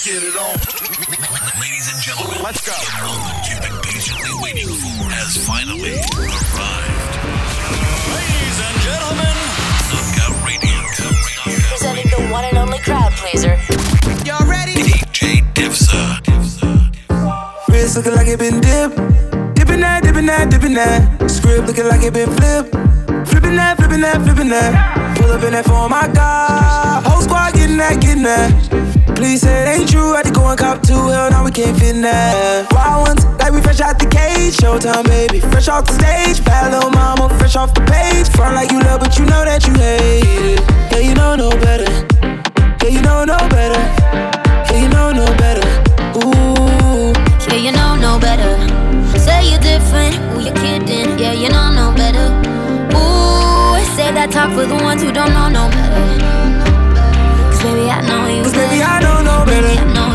Let's get it on. Ladies and gentlemen, Let's go. the moment you've been patiently waiting for has finally arrived. Ladies and gentlemen, Knockout Radio. Presenting the one and only crowd pleaser. Y'all ready? DJ Divsa. Wrist looking like it been dipped. Dipping that, dipping that, dipping that. Script looking like it been flipped. Flipping that, flipping that, flipping that. Pull up in that for my God. Whole squad getting that, getting that. Please say it ain't true. Had to go and cop two. Hell, now we can't fit that. Wild ones, like we fresh out the cage. Showtime, baby. Fresh off the stage. Bad little mama, fresh off the page. Front like you love, but you know that you hate it. Yeah, you know no better. Yeah, you know no better. Yeah, you know no better. Ooh. Yeah, you know no better. Say you're different, ooh, you're kidding. Yeah, you know no better. Ooh, say that talk for the ones who don't know no better. Cause baby, I know you Cause better. baby, I don't know better. Baby, I know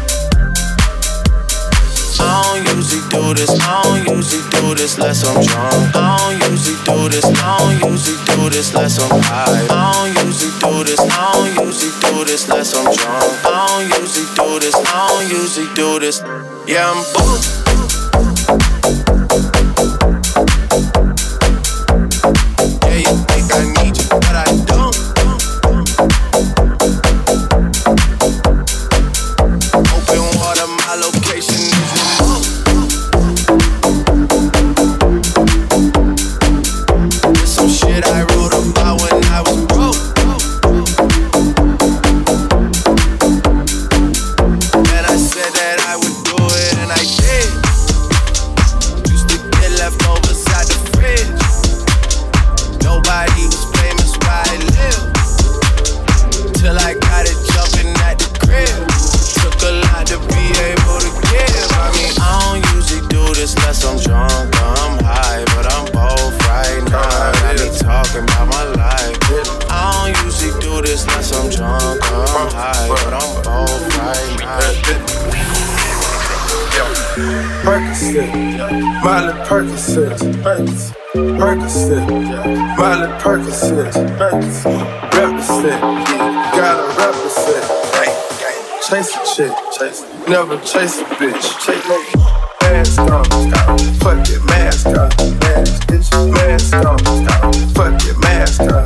I don't usually do this, I don't usually do this unless I'm drunk. I don't usually do this, I don't usually do this unless I'm high. I don't usually do this, I don't usually do this unless I'm drunk. I don't usually do this, I don't usually do this. Yeah, I'm booked. Percocet, molly Percocet, Percocet, Percocet, molly Percocet, Percocet, represent, gotta represent. Chase a chick, chase, never chase a bitch. Chase no mask on, fuck it, mask on, mask, bitch, mask on, fuck it, mask on,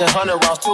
and hundred rounds too.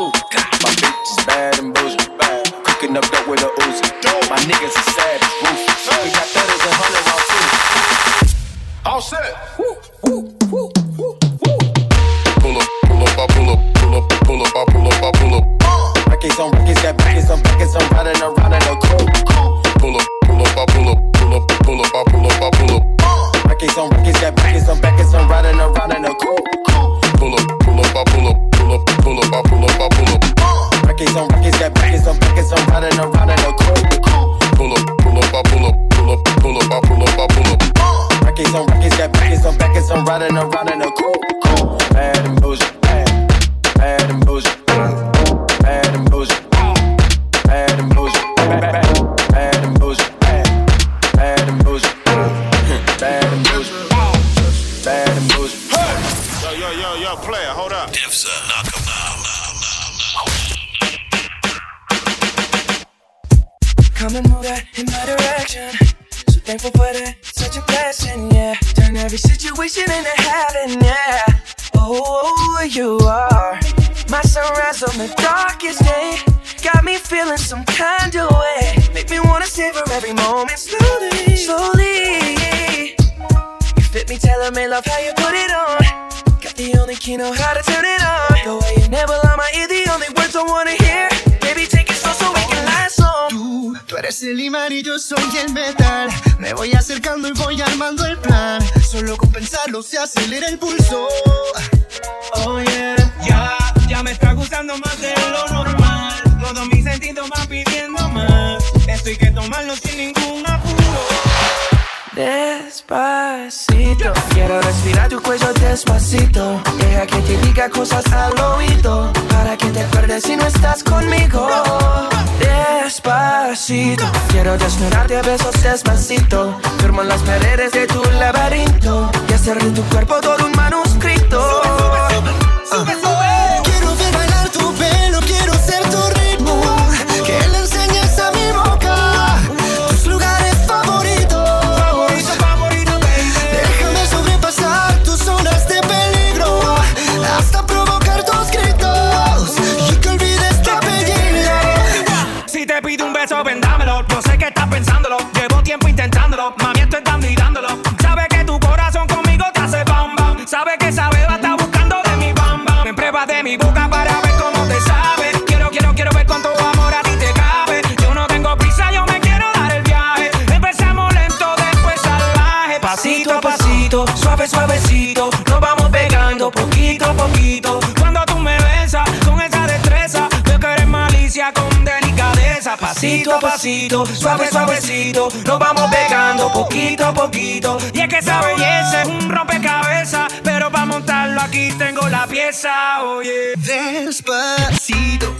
poquito, a poquito. Cuando tú me besas con esa destreza, veo que eres malicia con delicadeza. Pasito a pasito, suave, suavecito, nos vamos pegando poquito a poquito. Y es que esa belleza es un rompecabezas, pero para montarlo aquí tengo la pieza, oye. Yeah. Despacito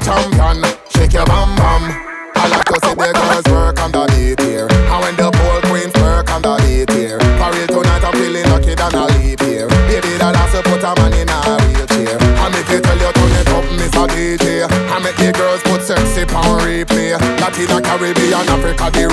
champion. Shake your bum bum. I like to see the girls work on the beat here. And when the pole queens work on the beat here. For real tonight I'm feeling lucky than I leave here. Baby, the last to put a man in a wheelchair. And if you tell your turn it up, Mr. DJ. I make the girls put sexy power replay. Latina, Caribbean, Africa, the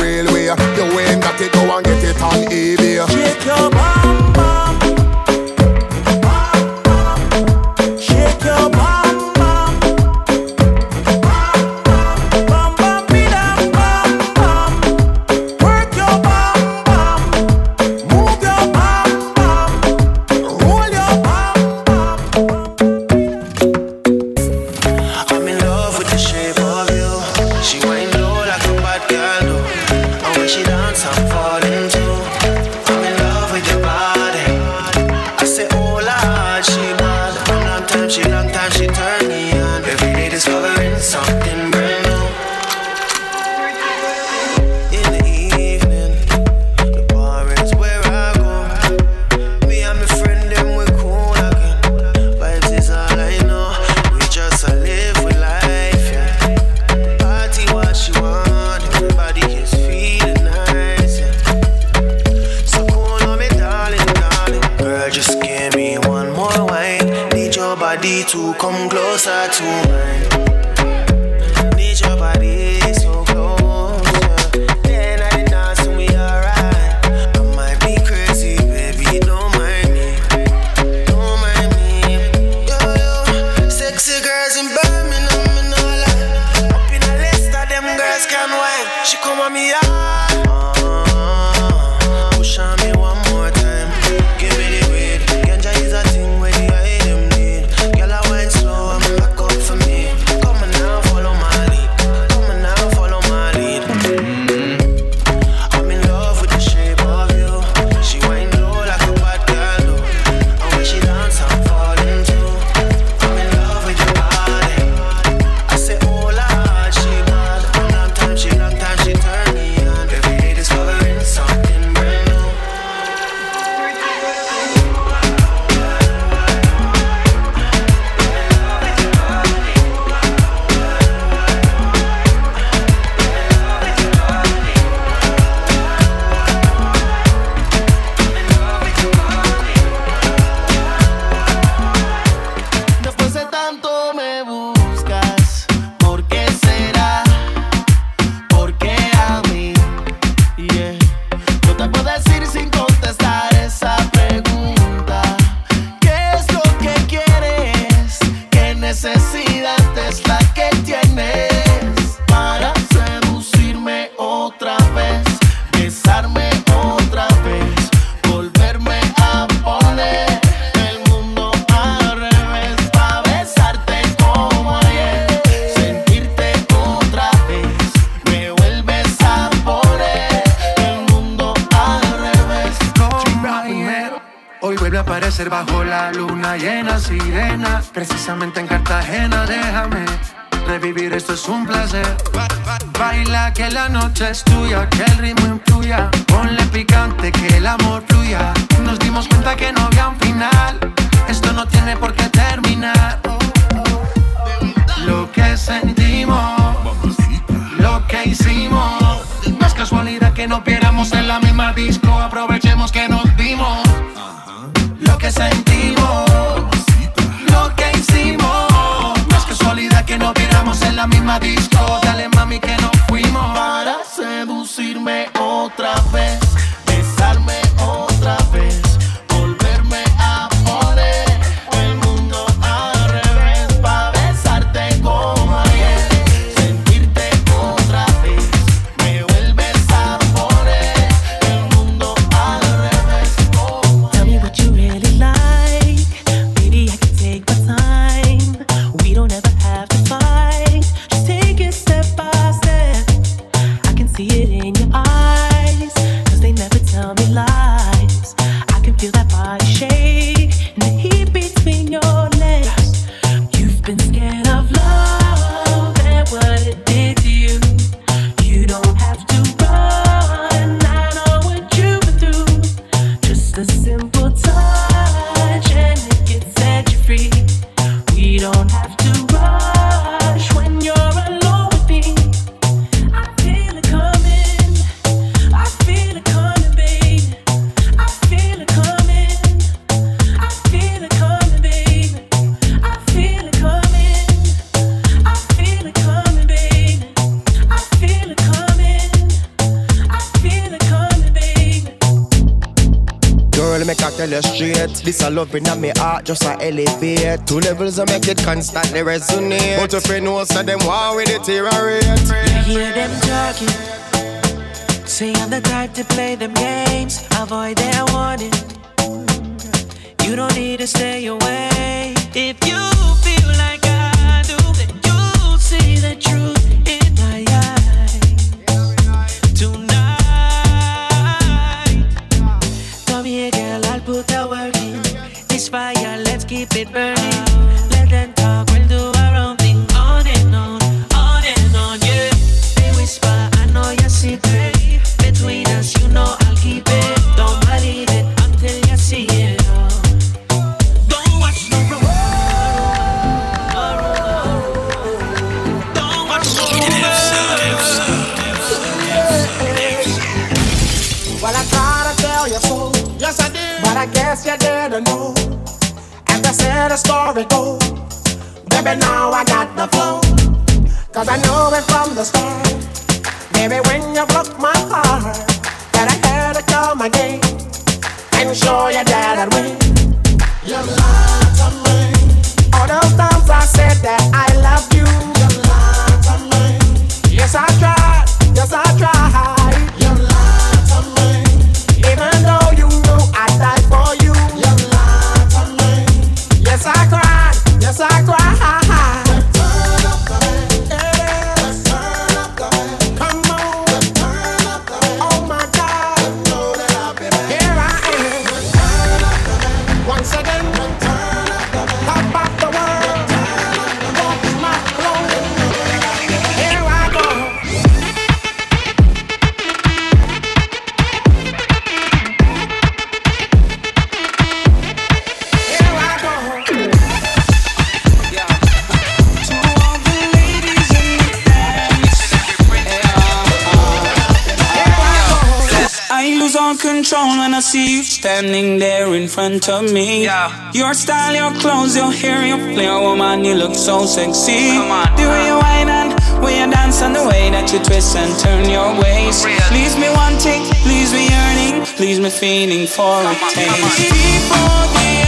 Love and me heart just a elevate. Two levels I make it constantly resonate. But your you knows that them war with deteriorate. You hear them talking. Say I'm the type to play them games, avoid their warning. You don't need to stay away if you feel like. bit burn. baby, now I got the flow. Cause I know it's flow. wanna see you standing there in front of me. Yeah. Your style, your clothes, your hair, your flair, woman, you look so sexy. Come on, Do man. Uh. you whine and way you dance and the way that you twist and turn your waist. Please Leaves me wanting, leaves me yearning, leaves me feeling for come a taste.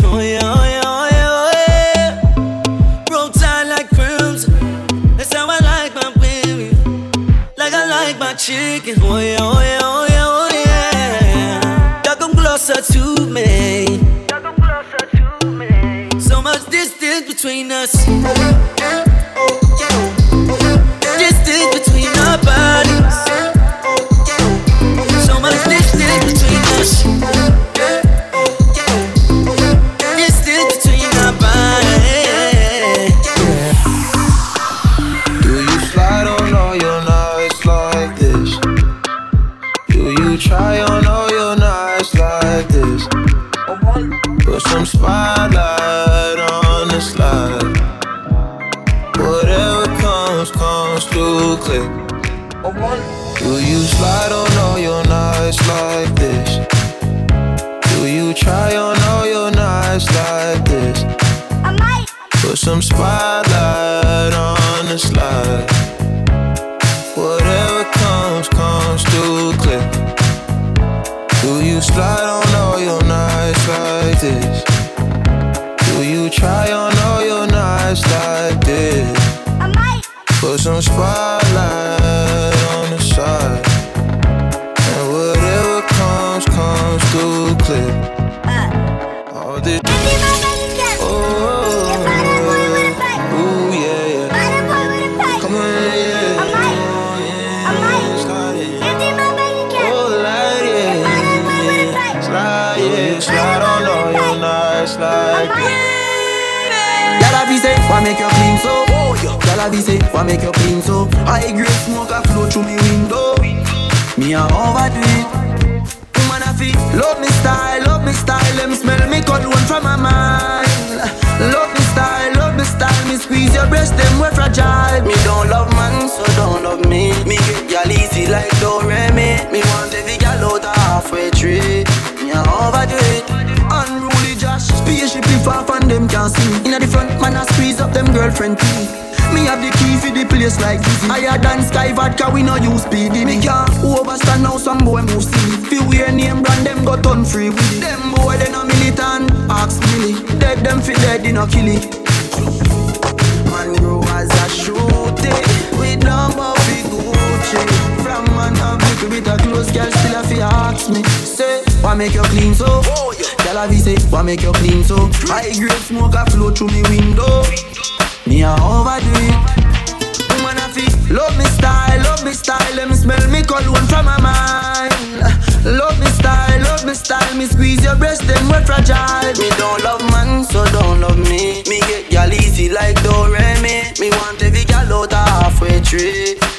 Between us, Me want every gal out Half Way Tree.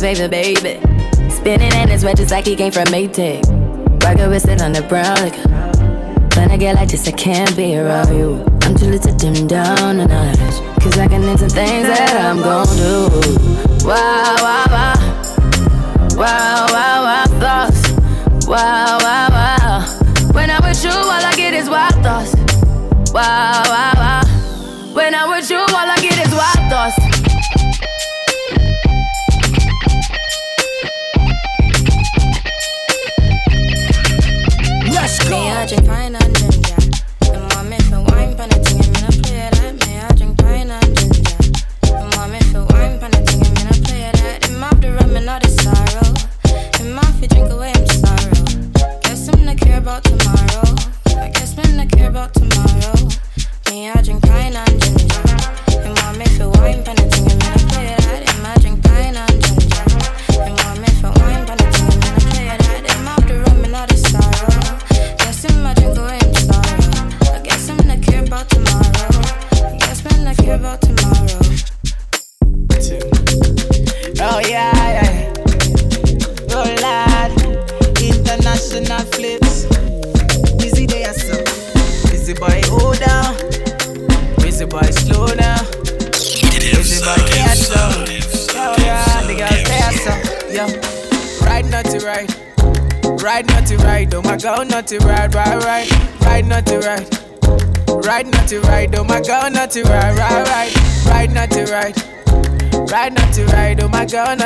Baby, baby. Spinning in his red just like he came from Maytag. Rocket with it on the brown liquor. When I get like this, I can't be around you. I'm too little to dim down the night. Cause I can into things that I'm gon' do. Wow, wow, wow. Wow, wow, wow, thoughts. Wow, wow, wow. When I'm with you, all I get is wild thoughts. Wow, wow, wow. When I'm with you, all I get is wild thoughts. Go. Me, I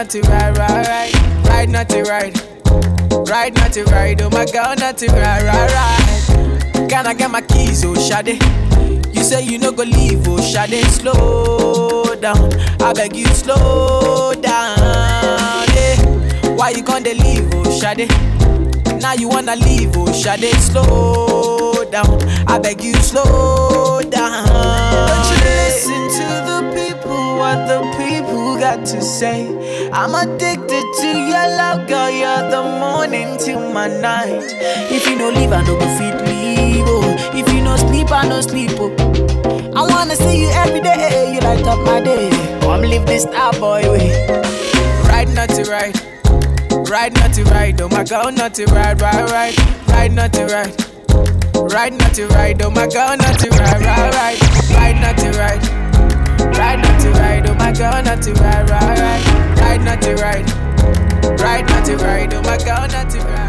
not to ride, ride, ride. Ride not to ride. Ride not to ride, oh my god, not to ride, ride, ride. Can I get my keys, oh Shade? You say you no go leave, oh Shade. Slow down, I beg you, slow down. Yeah. Why you gonna leave, oh Shade? Now you wanna leave, oh Shade. Slow down, I beg you, slow down. Don't you listen to the what the people got to say. I'm addicted to your love, girl. You're the morning till my night. If you no leave, I no go fit leave. Oh. If you no sleep, I no sleep. Oh. I wanna see you every day. You light up my day. Oh, Come live this star boy way. Ride not to ride. Ride not to ride, oh my god, not to ride, ride, ride, ride not to ride. Ride not to ride, oh my god, not to ride, ride, ride, ride not to ride. Ride not to ride, oh my god, not to ride, ride, ride, ride not to ride. Ride not to ride, oh my god, not to ride.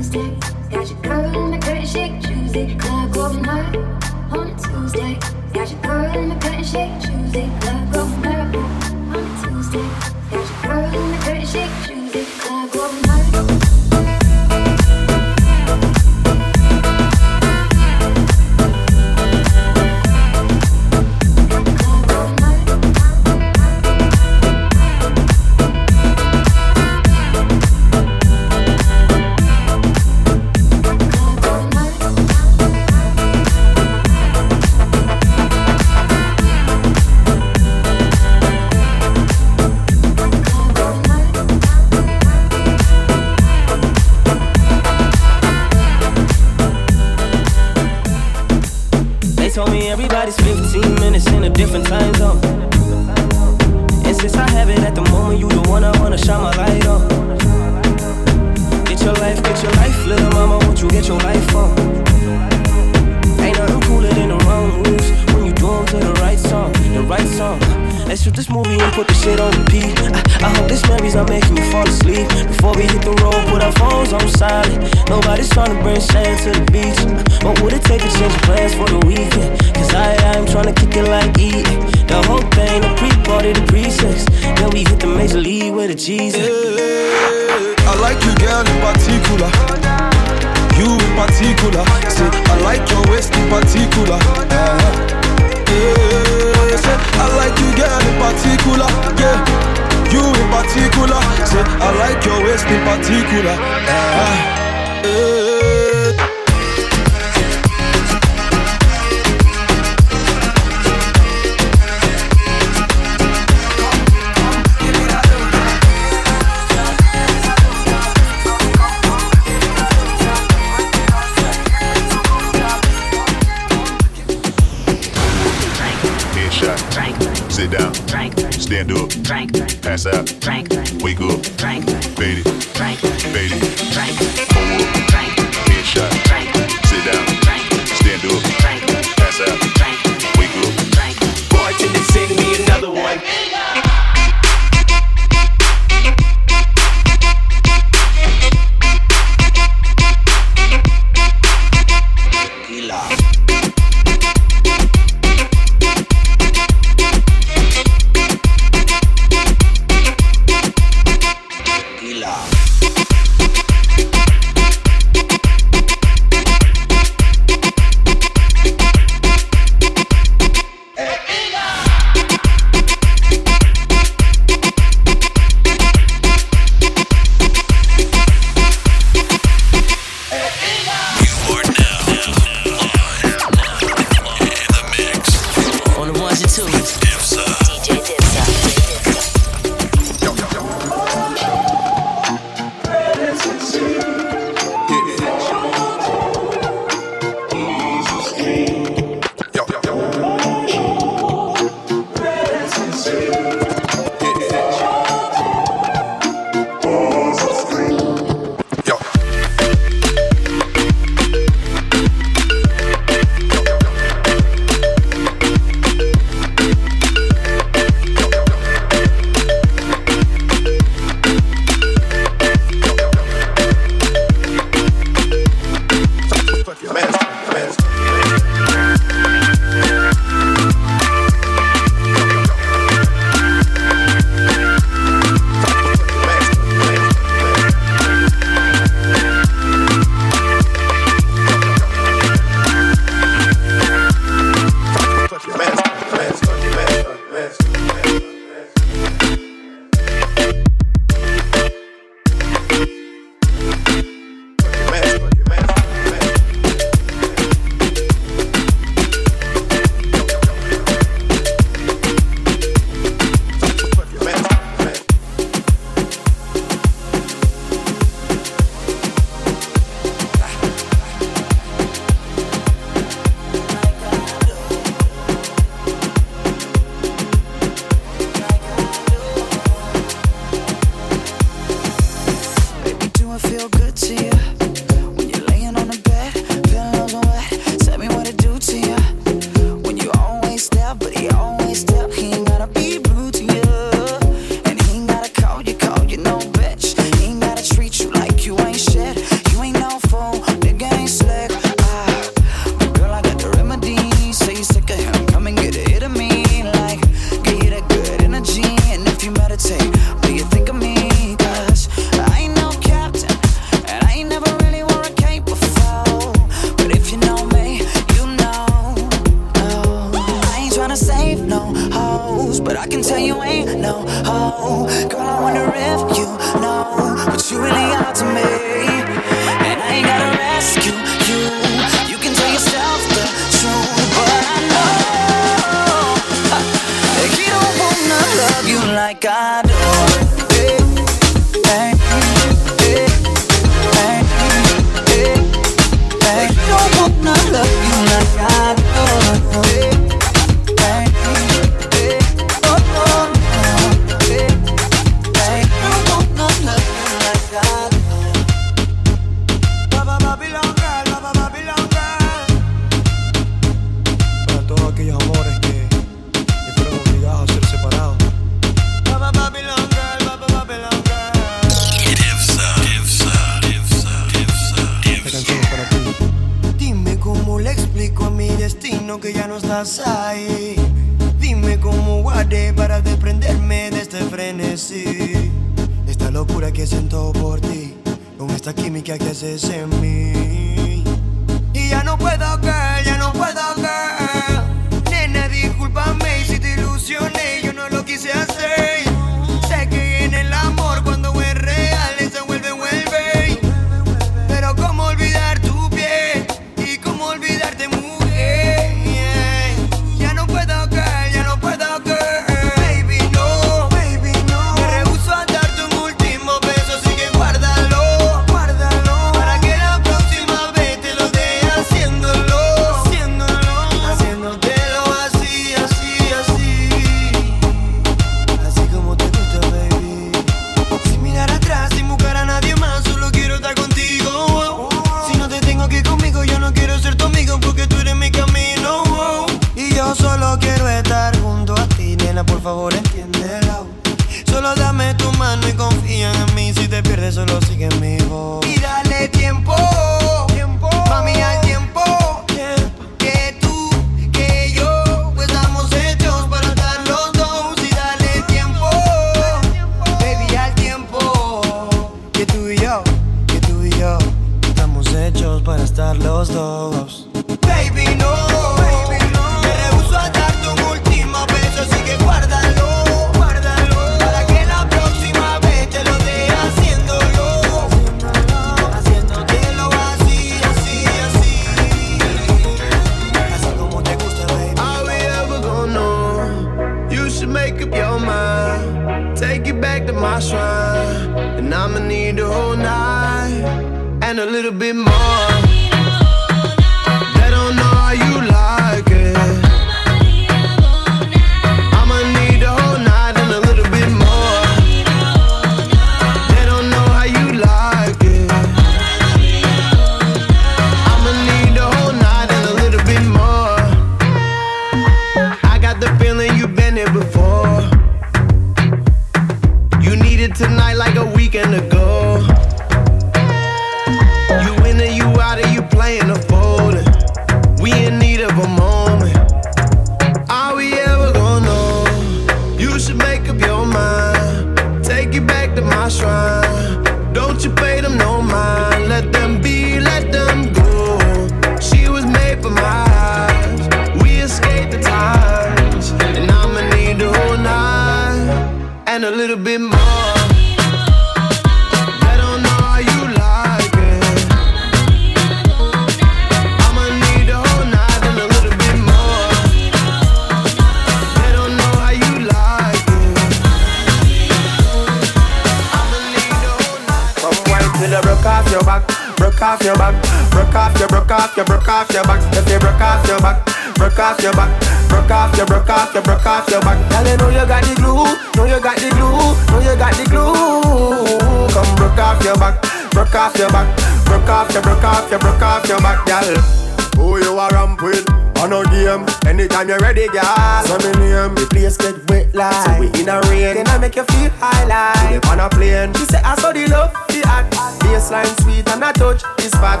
Your back, broke off your back, broke off your, broke off your, broke off your back, girl. Who you are ramp with? On a game, anytime you're ready, girl. So me name, the place get wet like. So we in a rain, then I make you feel high like. We dey on a plane. She say I saw the love, the act. Baseline sweet and I touch this spot.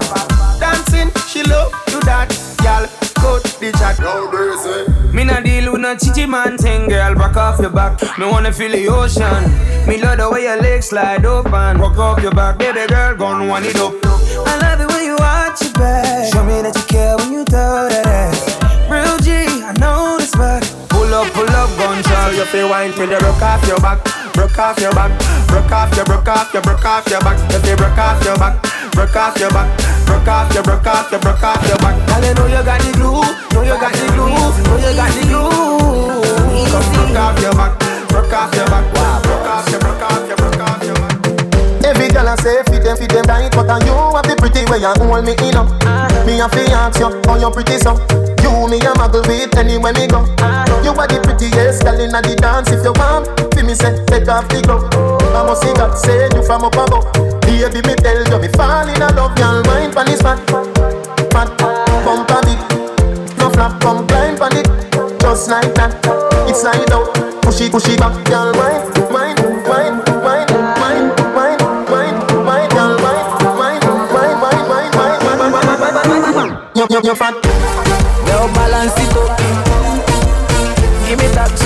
Dancing, she love do that, girl. Cut the chat. No mercy. Me nah deal with no chichi man thing, girl. Back off your back. Me wanna feel the ocean. Me love the way your legs slide open. Rock off your back, baby girl, gon' wind it up. I love it when you watch back. Show me that you care when you throw that ass. Real G, I know the spot. Pull up, pull up, gun Girl, you feel wine till you broke off your back, broke off your back, broke off your, off your, off your back. You off your back, broke off your back, broke off your, off your, off your back. Girl, know you got the glue, know you got the glue, know you got the glue. Off your back, off your back, broke off your, broke off your, back. Girl I say fit them, fit them right But you have the pretty way you hold me in up. Me a fi ask you, how you pretty so. You me a muggle with anywhere me go. You are the prettiest girl inna the dance If you want, fi me say, take off the glove. I must see God say you from up above. Baby me tell you, me fall in love Y'all mind pon this fat, fat Bump a bit, no flap, come climb pon it. Just like that, it's slide out Push it, push it back, mind, mind, you're front. Now balance it up. Give me that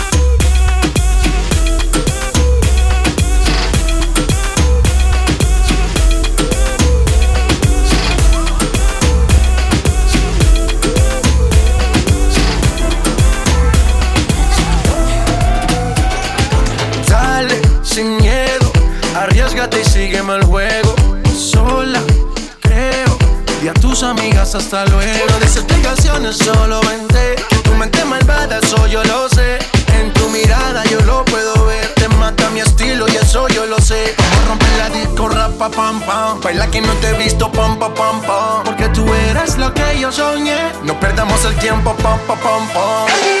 Arriesgate y sígueme el juego. Sola, creo, y a tus amigas hasta luego. No des explicaciones, solo vente. Que tu mente malvada, eso yo lo sé. En tu mirada yo lo puedo ver. Te mata mi estilo y eso yo lo sé. A romper la disco, rapa, pam, pam. Baila que no te he visto, pam, pam, pam, pam. Porque tú eres lo que yo soñé. No perdamos el tiempo, pam, pam, pam, pam.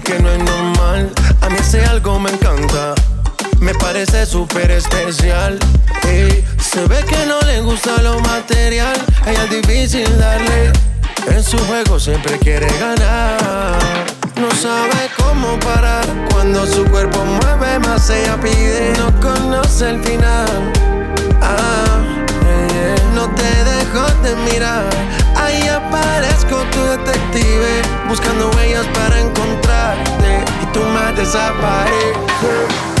Que no es normal. A mí ese algo me encanta. Me parece súper especial. Ey, se ve que no le gusta lo material. Ella es difícil darle. En su juego siempre quiere ganar. No sabe cómo parar. Cuando su cuerpo mueve más, ella pide. No conoce el final. Ah, no te dejo de mirar. Ahí aparezco tu detective, buscando huellas para encontrarte. Y tú me desapareces.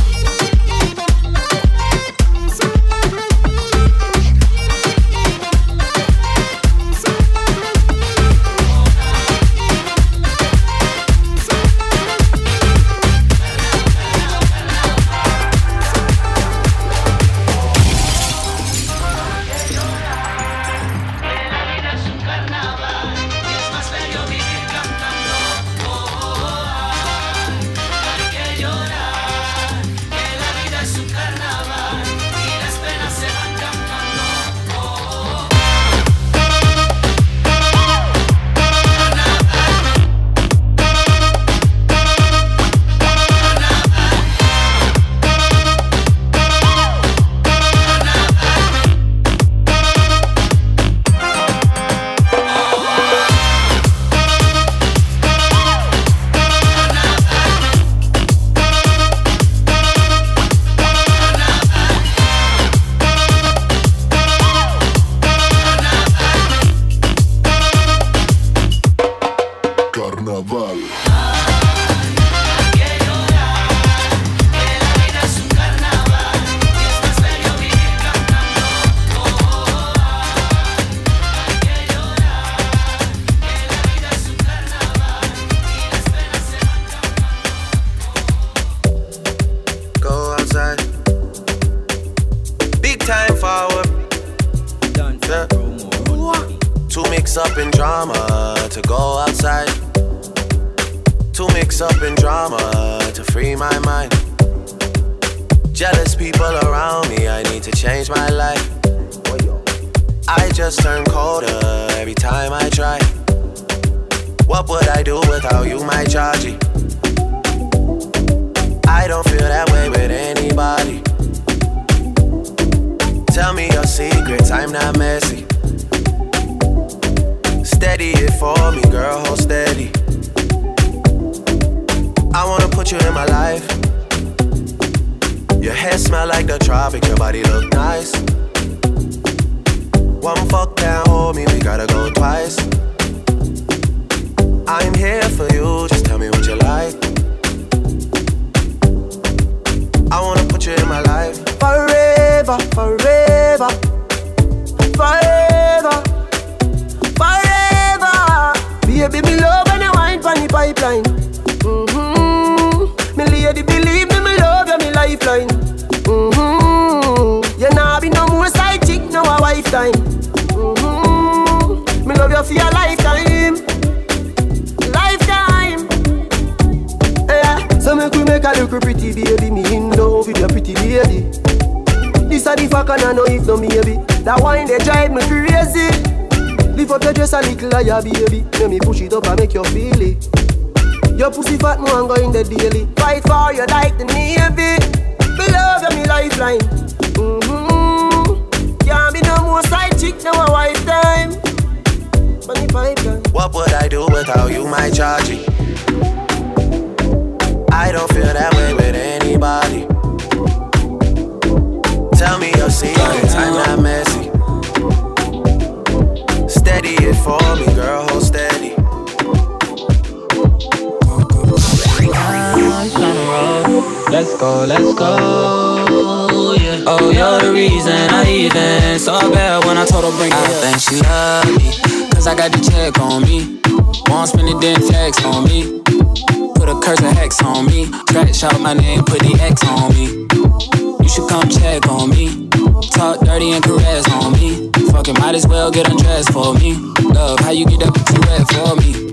You come check on me. Talk dirty and caress on me. Fucking might as well get undressed for me. Love how you get that pussy wet for me.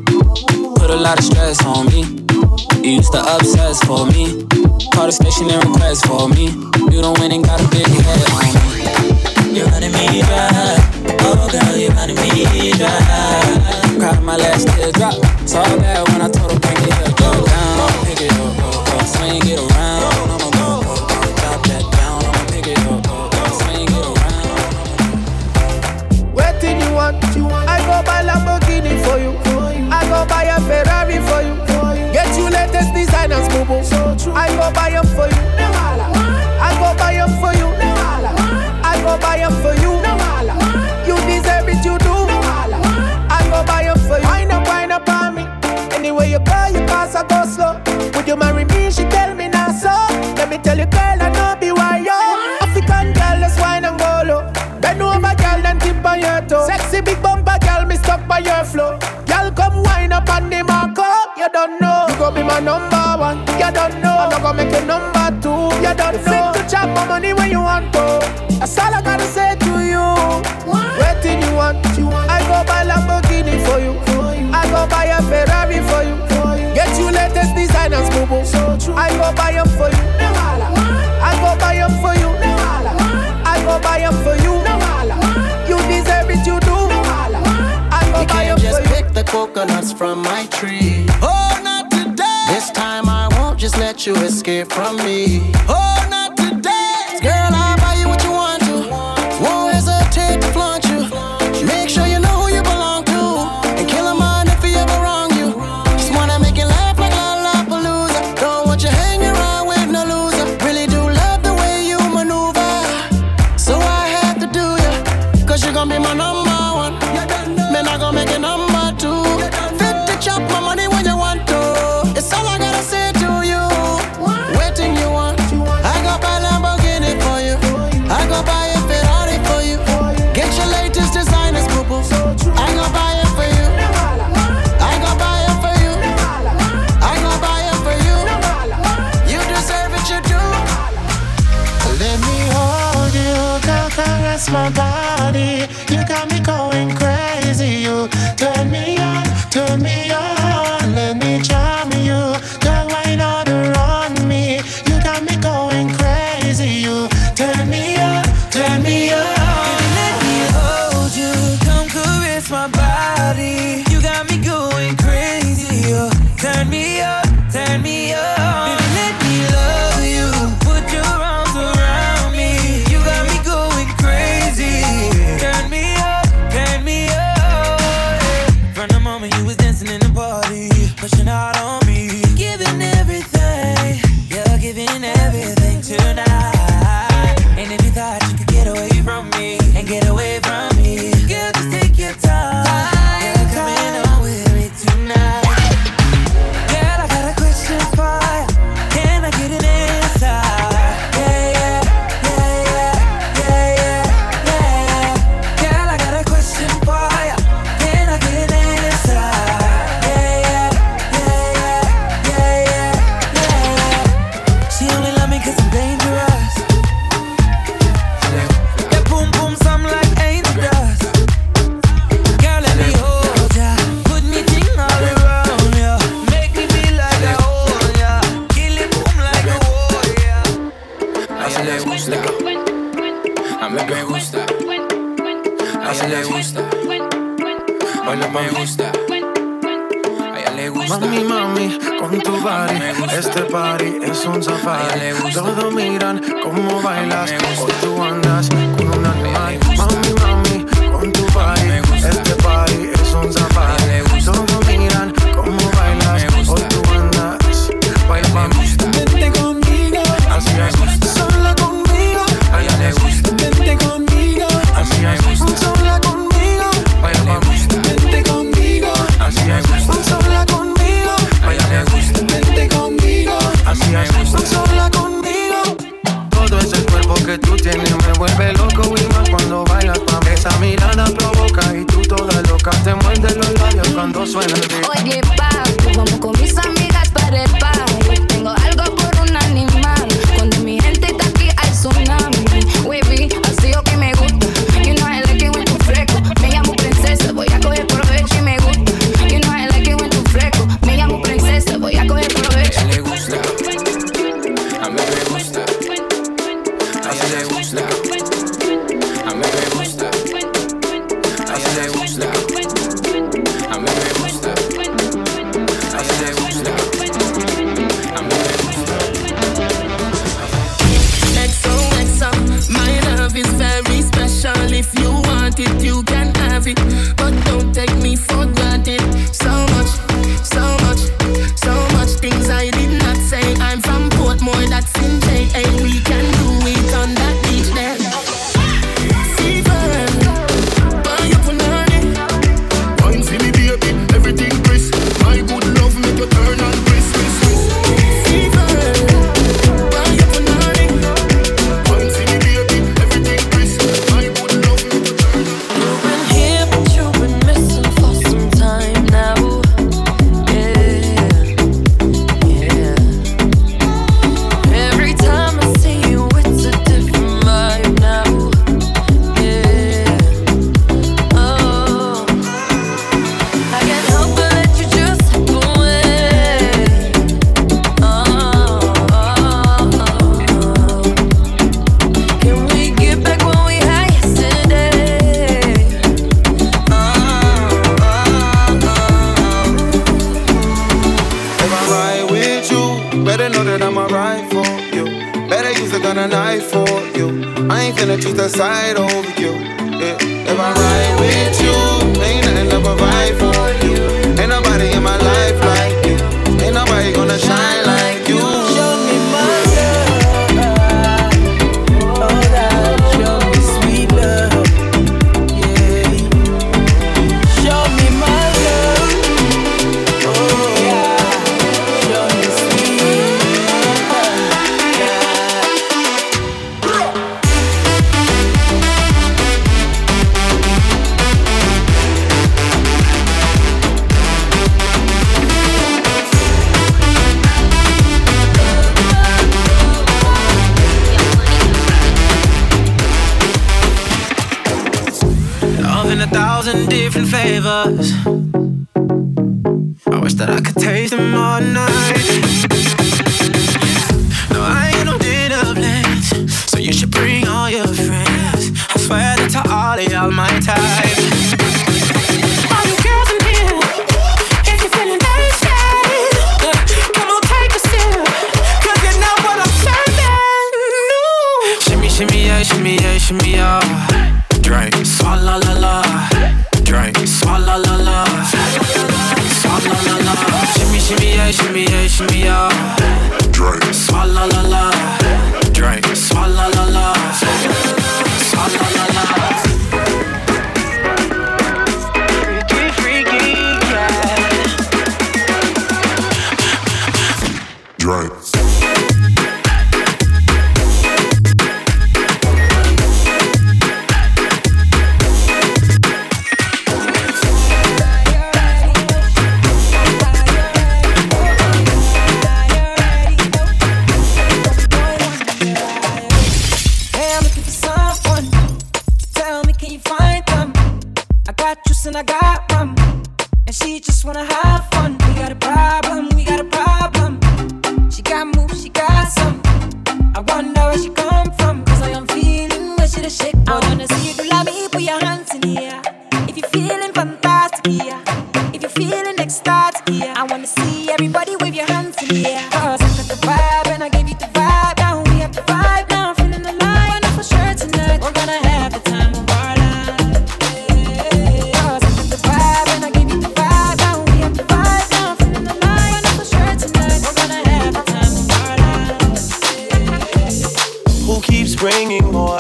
Put a lot of stress on me. You used to obsess for me. Call the station and request for me. You don't win and got a big head on me. You're running me dry. Oh girl, you're running me dry. Cried my last teardrop. Saw bad when I told her bring it up, drop down, pick it up, up, up, swing it around. I go buy them for you. I go buy them for you. I go buy them for you. You deserve it, you do. I go buy them for you. Wind up, wind up on me. Anyway you go, you pass, I go slow. Would you marry me? She tell me now so. Let me tell you, girl, I know go be my number one. You don't know. I'm not gonna make you number two. You don't you know. Fit to chop my money when you want to. That's all I gotta say to you. What? Waiting you want. I go buy Lamborghini for you. For you. I go buy a Ferrari for you. For you. Get you latest designers, boo boo. So true. I go buy them for you. I go buy them for you. I go buy them for you. You deserve it, you do. I go You buy can't just pick the coconuts from my tree. Let you escape from me. Oh, not today. Girl, I'll You was dancing in the party, pushing out on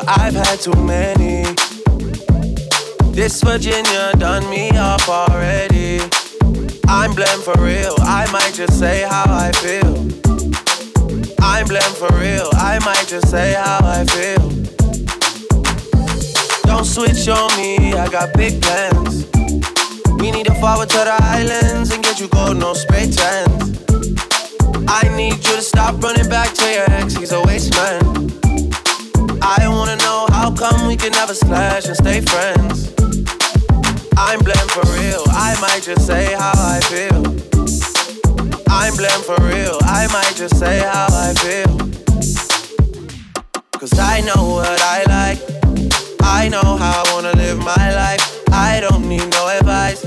I've had too many. This Virginia done me up already. I'm blamed for real. I might just say how I feel. I'm blamed for real. I might just say how I feel. Don't switch on me. I got big plans. We need to forward to the islands and get you gold, no spray tents. I need you to stop running back to your ex. He's a waste man. I wanna know how come we can never slash and stay friends. I'm blamed for real. I might just say how I feel. I'm blamed for real. I might just say how I feel. Cause I know what I like. I know how I wanna live my life. I don't need no advice.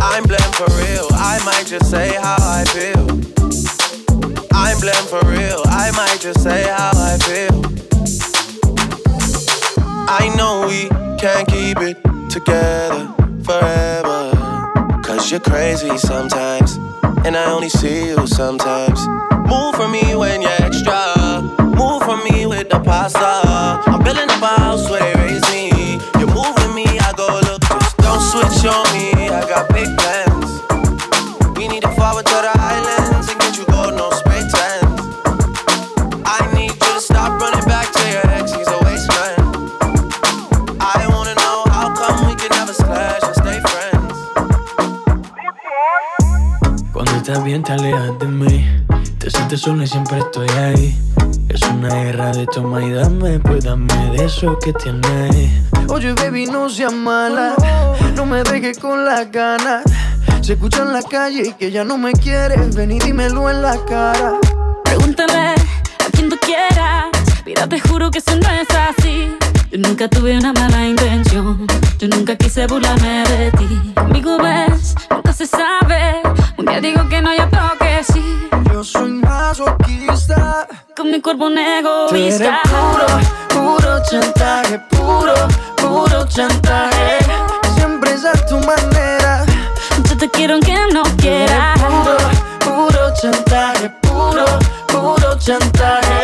I'm blamed for real, I might just say how I feel. I'm blamed for real, I might just say how I feel. I know we can't keep it together forever. Cause you're crazy sometimes, and I only see you sometimes. Move for me when you're extra. Move for me with the pasta. I'm building a house where they raise me. You're moving me, I go look. Just don't switch on me. I got estás bien te alejas de mí. Te sientes sola y siempre estoy ahí. Es una guerra de toma y dame Pues dame de eso que tienes. Oye baby no seas mala. No me dejes con las ganas. Se escucha en la calle y que ya no me quieres. Ven y dímelo en la cara. Pregúntale a quien tú quieras. Mira, te juro que eso no es así. Yo nunca tuve una mala intención. Yo nunca quise burlarme de ti. Conmigo ves, nunca se sabe. Un día digo que no, y otro que sí. Yo soy masoquista Con mi cuerpo un egoísta. puro, puro chantaje Puro, puro chantaje Siempre es a tu manera Yo te quiero aunque no quieras. Puro, puro chantaje Puro, puro chantaje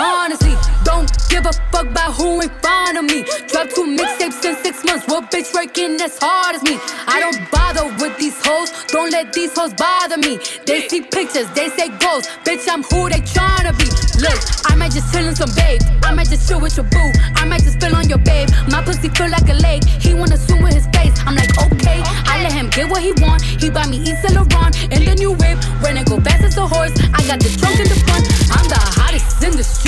Honestly, don't give a fuck about who in front of me. Drop two mixtapes in six months. What bitch working as hard as me? I don't bother with these hoes. Don't let these hoes bother me. They see pictures, they say goals. Bitch, I'm who they tryna be. Look, I might just chill in some babe. I might just chill with your boo. I might just spill on your babe. My pussy feel like a lake. He wanna swim with his face. I'm like, okay. I let him get what he want. He buy me Yves Saint Laurent and the new whip. When it go fast as a horse. I got the trunk in the front. I'm the hottest in the street.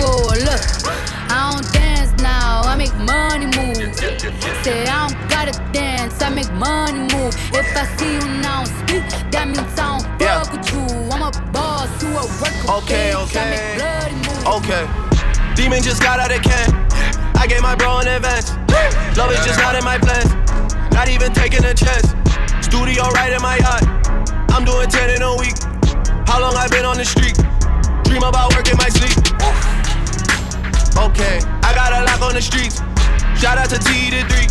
Look, I don't dance now, I make money move. Say I don't gotta dance, I make money move. If I see you now speak, that means I don't fuck yeah. with you. I'm a boss who a work Okay, things. okay, okay. Demon just got out of can. I gave my bro an advance. Love is just not in my plans. Not even taking a chance. Studio right in my yacht. I'm doing 10 in a week. How long I been on the street? Dream about work in my sleep. Okay, I got a lock on the streets. Shout out to T to three.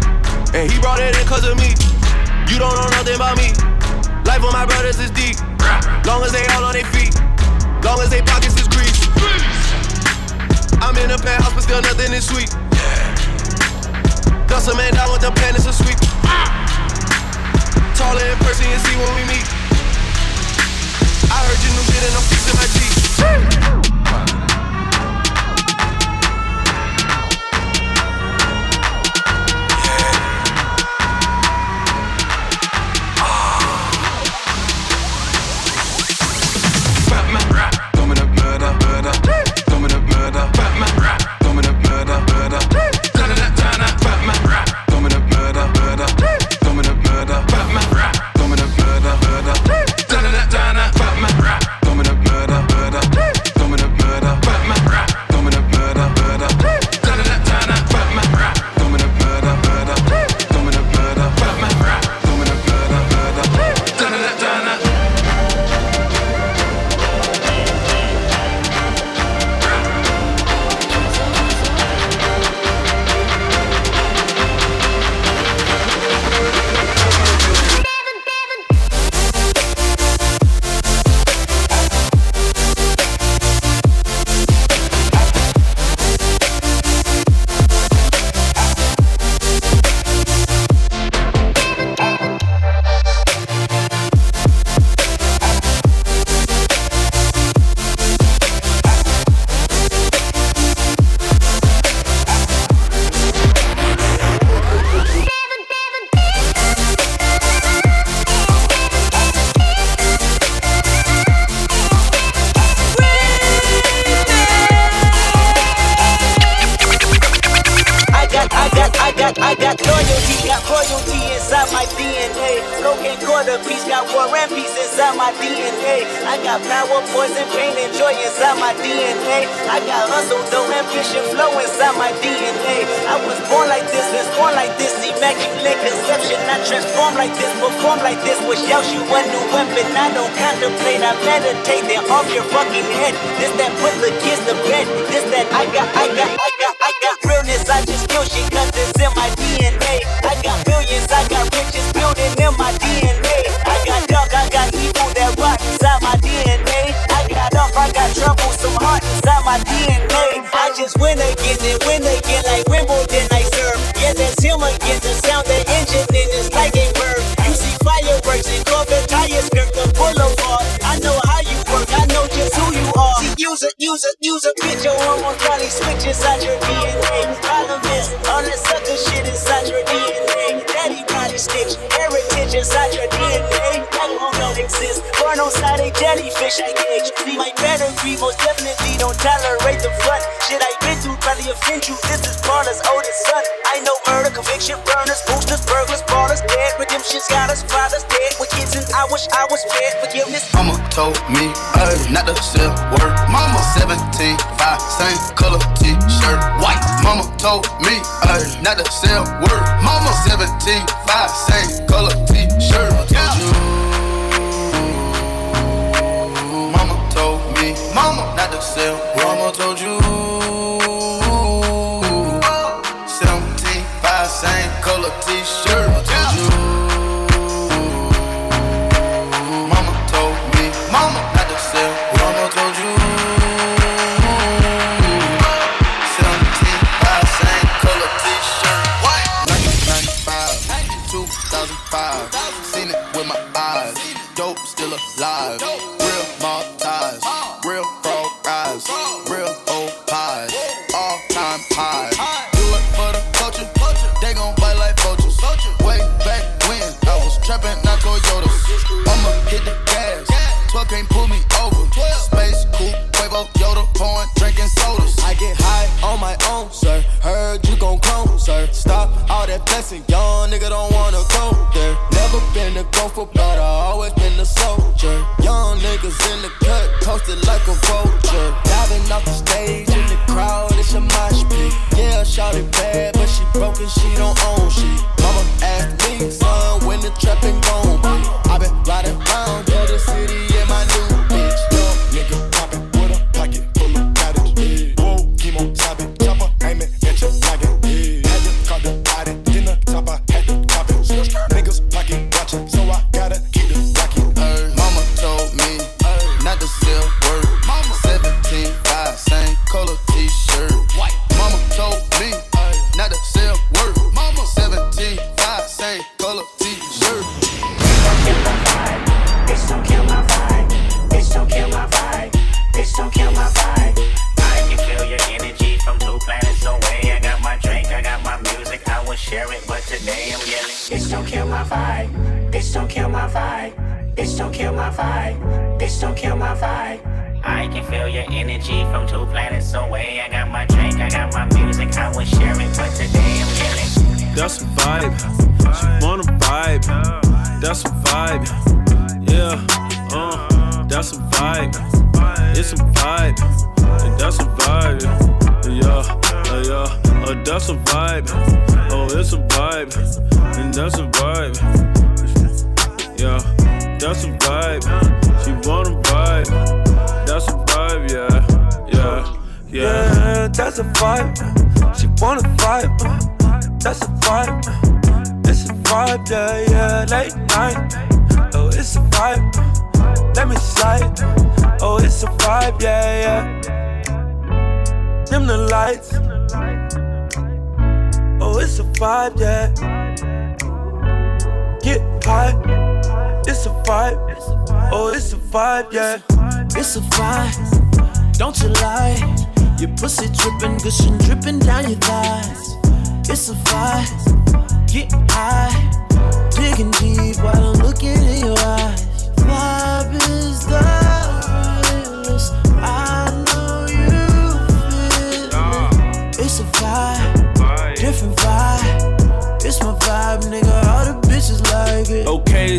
And he brought it in cause of me. You don't know nothing about me. Life with my brothers is deep. Long as they all on their feet. Long as they pockets is greased. I'm in a penthouse, but still nothing is sweet. Dust a man down with the pen, it's a sweep. Taller in person, you see when we meet. I heard you new shit and I'm fixing my teeth.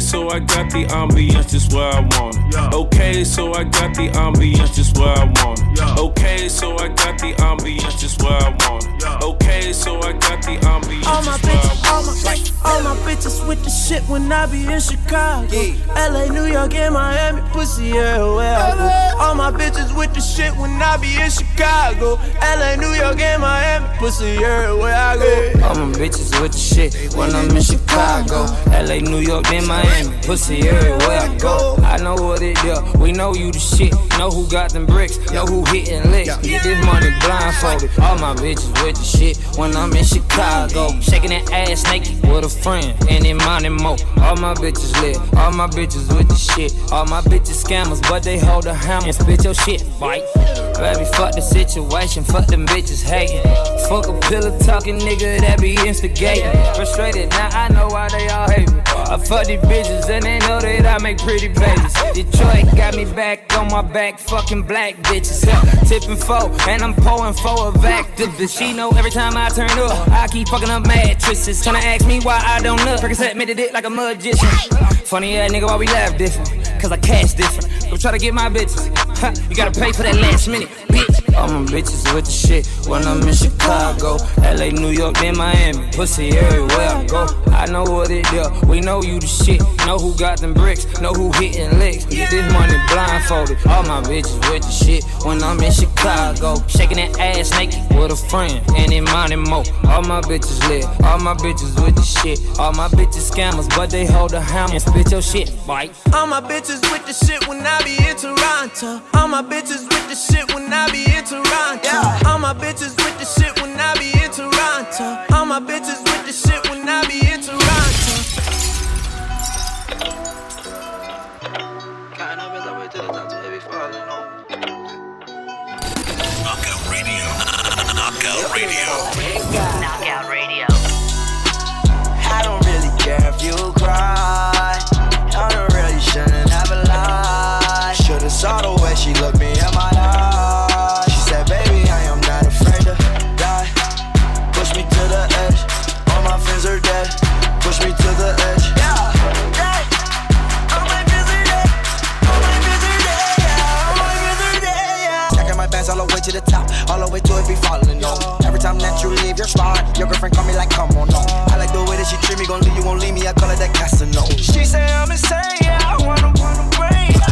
So I got the ambiance just where I want it. Okay, so I got the ambience just where I want it. Okay, so I got the ambience just where I want it. Okay, so I got the ambience All my just where I bitches, all my, it. all my bitches with the shit when I be in Chicago. LA, New York, and Miami, pussy everywhere I go. All my bitches with the shit when I be in Chicago. LA, New York, and Miami, pussy everywhere I go. All my bitches with the shit when I'm in Chicago, LA, New York, then Miami. Pussy everywhere I go. I know what it do. We know you the shit. Know who got them bricks. Know who hitting licks. Get this money blindfolded. All my bitches with the shit when I'm in Chicago. Shaking that ass naked with a friend. And in money mo. All my bitches lit. All my bitches with the shit. All my bitches scammers, but they hold a hammer. And spit your shit, fight. Baby, fuck the situation. Fuck them bitches hating. Fuck a pillar talking nigga that be instigating. Frustrated, now I know why they all hate me. I fuck these bitches and they know that I make pretty babies. Detroit got me back on my back, fucking black bitches. Tipping four, and I'm pouring four of Actavis. She know every time I turn up, I keep fucking up mattresses. Tryna ask me why I don't look. Percocet made it like a magician. Funny ass nigga, why we laugh different? Cause I cash different. Go try to get my bitches. Ha, you gotta pay for that last minute, bitch. All my bitches with the shit when I'm in Chicago, LA, New York, then Miami. Pussy everywhere I go. I know what it do. We know you the shit. Know who got them bricks. Know who hitting licks. Get this money blindfolded. All my bitches with the shit when I'm in Chicago. Shaking that ass naked with a friend. And in money mo. All my bitches lit. All my bitches with the shit. All my bitches scammers, but they hold a hammer. And spit your shit, bite. All my bitches with the shit when I be in Toronto. All my bitches with the shit when I be in Toronto. All my bitches with the shit when I be in Toronto. All my bitches with the shit when I be in Toronto. Knockout Radio. Knockout Radio. Knockout Radio. it to it be falling on. Every time that you leave, you're smart. Your girlfriend call me like, come on, no. I like the way that she treat me, gon' leave you, won't leave me. I call it that casino. She say I'm insane, yeah, I wanna, wanna break.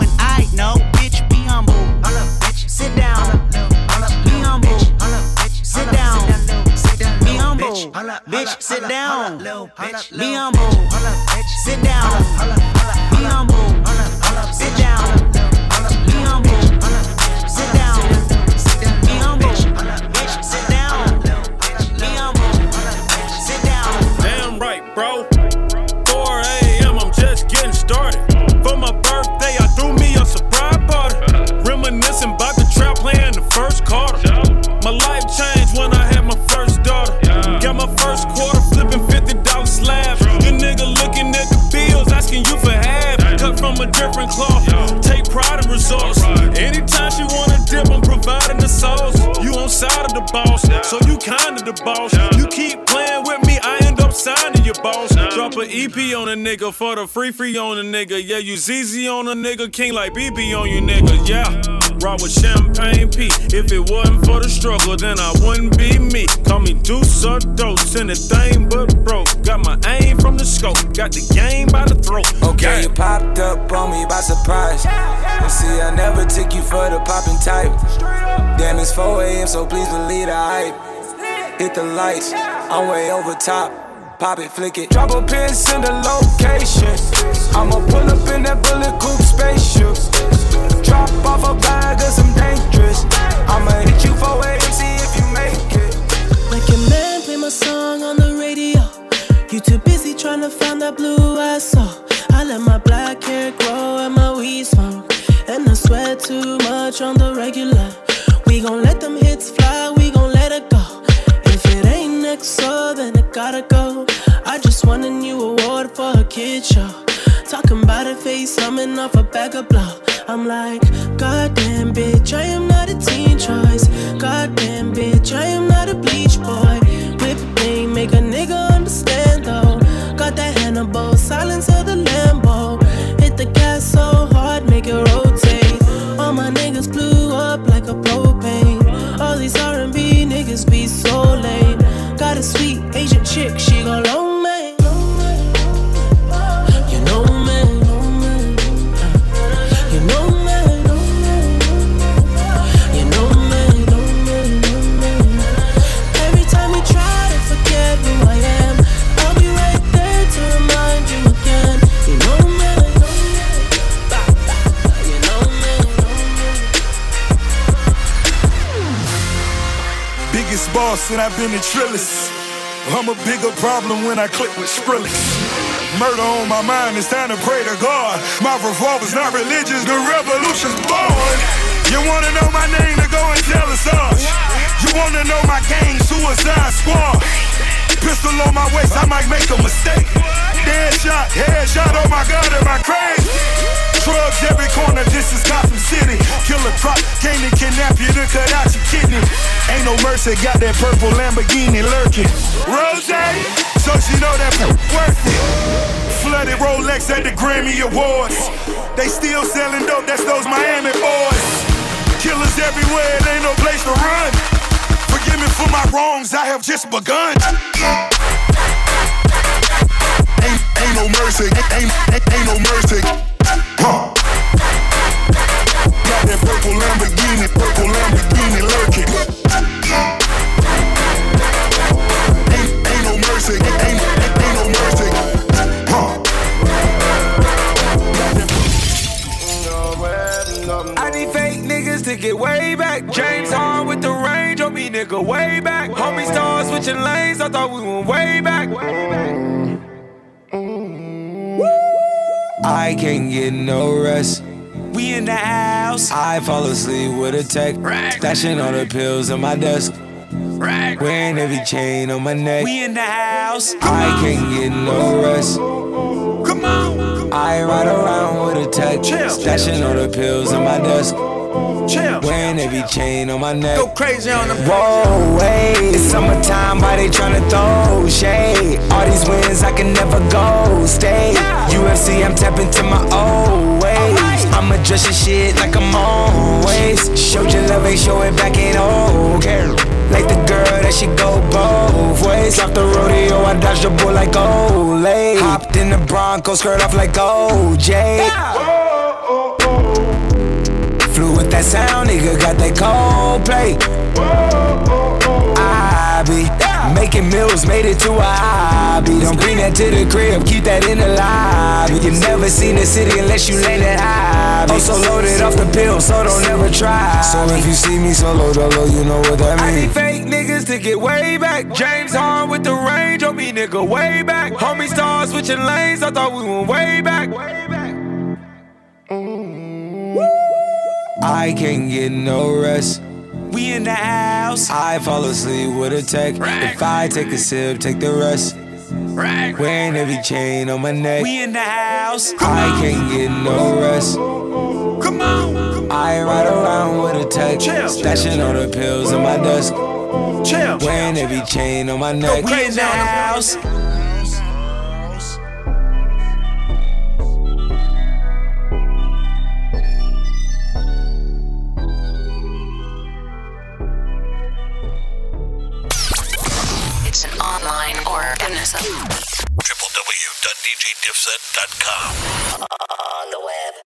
And I know, bitch, be humble. Sit down. Be humble. Sit down. Be humble. Bitch, sit down. Be humble. Sit down. kinda the boss. You keep playing with me, I end up signing your boss. Drop an EP on a nigga for the free free on a nigga. Yeah, you ZZ on a nigga, king like BB on you nigga. Yeah. Ride with champagne P. If it wasn't for the struggle, then I wouldn't be me. Call me Deuce or Dose, anything but broke. Got my aim from the scope, got the game by the throat. Okay, yeah. you popped up on me by surprise. And see, I never took you for the popping type. Damn, it's 4 a.m., so please believe the hype hit the lights. I'm way over top, pop it, flick it. Drop a pin, send a location. I'ma pull up in that bullet coupe spaceship. Drop off a bag of I'm dangerous. I'ma hit you for a see if you make it. Like your man play my song on the radio. You too busy trying to find that blue I saw. I let my black hair grow and my weed smoke. And I sweat too much on the regular. We gon' let them hits fly, we gon' so then I gotta go. I just won a new award for a kid show. Talking about a face, coming off a bag of blow. I'm like, goddamn bitch, I am not a teen choice. Goddamn bitch, I am not a bleach boy. Whip thing, make a nigga understand though. Got that Hannibal, silence of the Lambo. Chick, she gon' loan me. You know me, you know me, you know me. Every time we try to forget who I am, I'll be right there to remind you again. You know me, you know me, Biggest boss and I've been the trillest. I'm a bigger problem when I click with Skrillex. Murder on my mind, it's time to pray to God. My revolver's not religious, the revolution's born. You wanna know my name to go and tell us. You wanna know my gang, Suicide Squad. Pistol on my waist, I might make a mistake. Dead shot, headshot, oh my god, am I crazy? Drugs every corner, this is Gotham City. Killer Croc, came to kidnap you to cut out your kidney. Ain't no mercy, got that purple Lamborghini lurking. Rose, so she know that worth it. Flooded Rolex at the Grammy Awards. They still selling dope, that's those Miami boys. Killers everywhere, it ain't no place to run. For my wrongs, I have just begun. Ain't, ain't no mercy, ain't, ain't, ain't no mercy. Huh. Got that purple Lamborghini, purple Lamborghini lurking. Ain't, ain't no mercy, ain't, no mercy. I need fake niggas to get way back. James nigga, way back. Homie start switching lanes, I thought we went way back. I can't get no rest. We in the house. I fall asleep with a tech. Stashing all the pills on my desk. Wearing every chain on my neck. We in the house. I can't get no rest. Come on. I ride around with a tech. Stashing all the pills on my desk. Wearing every chain on my neck. Go crazy on them. Whoa, hey, it's summertime, why they tryna throw shade? All these wins, I can never go stay. UFC, I'm tapping to my old ways. I'ma dress your shit like I'm always. Showed your love, ain't show it back, ain't okay. Like the girl that she go both ways. Off the rodeo, I dodged the bull like Olay. Hopped in the Bronco, skirt off like OJ. Flew with that sound, nigga got that cold play. I be making meals, made it to a hobby. Don't bring that to the crib, keep that in the lobby. You never seen the city unless you landed high. Also loaded off the pill, so don't ever try. So if you see me solo dolo, you know what that means. I need fake niggas to get way back. James Harden with the range on me, nigga, way back. Homie start switching lanes, I thought we went way back. way back. I can't get no rest. We in the house. I fall asleep with a tech. If I take a sip, take the rest. Wearing every chain on my neck. We in the house. I can't get no rest. Come on. I ride around with a tech. Stashing all the pills in my desk. Wearing every chain on my neck. We in the house. Newsom. www.djdipset.com. On the web.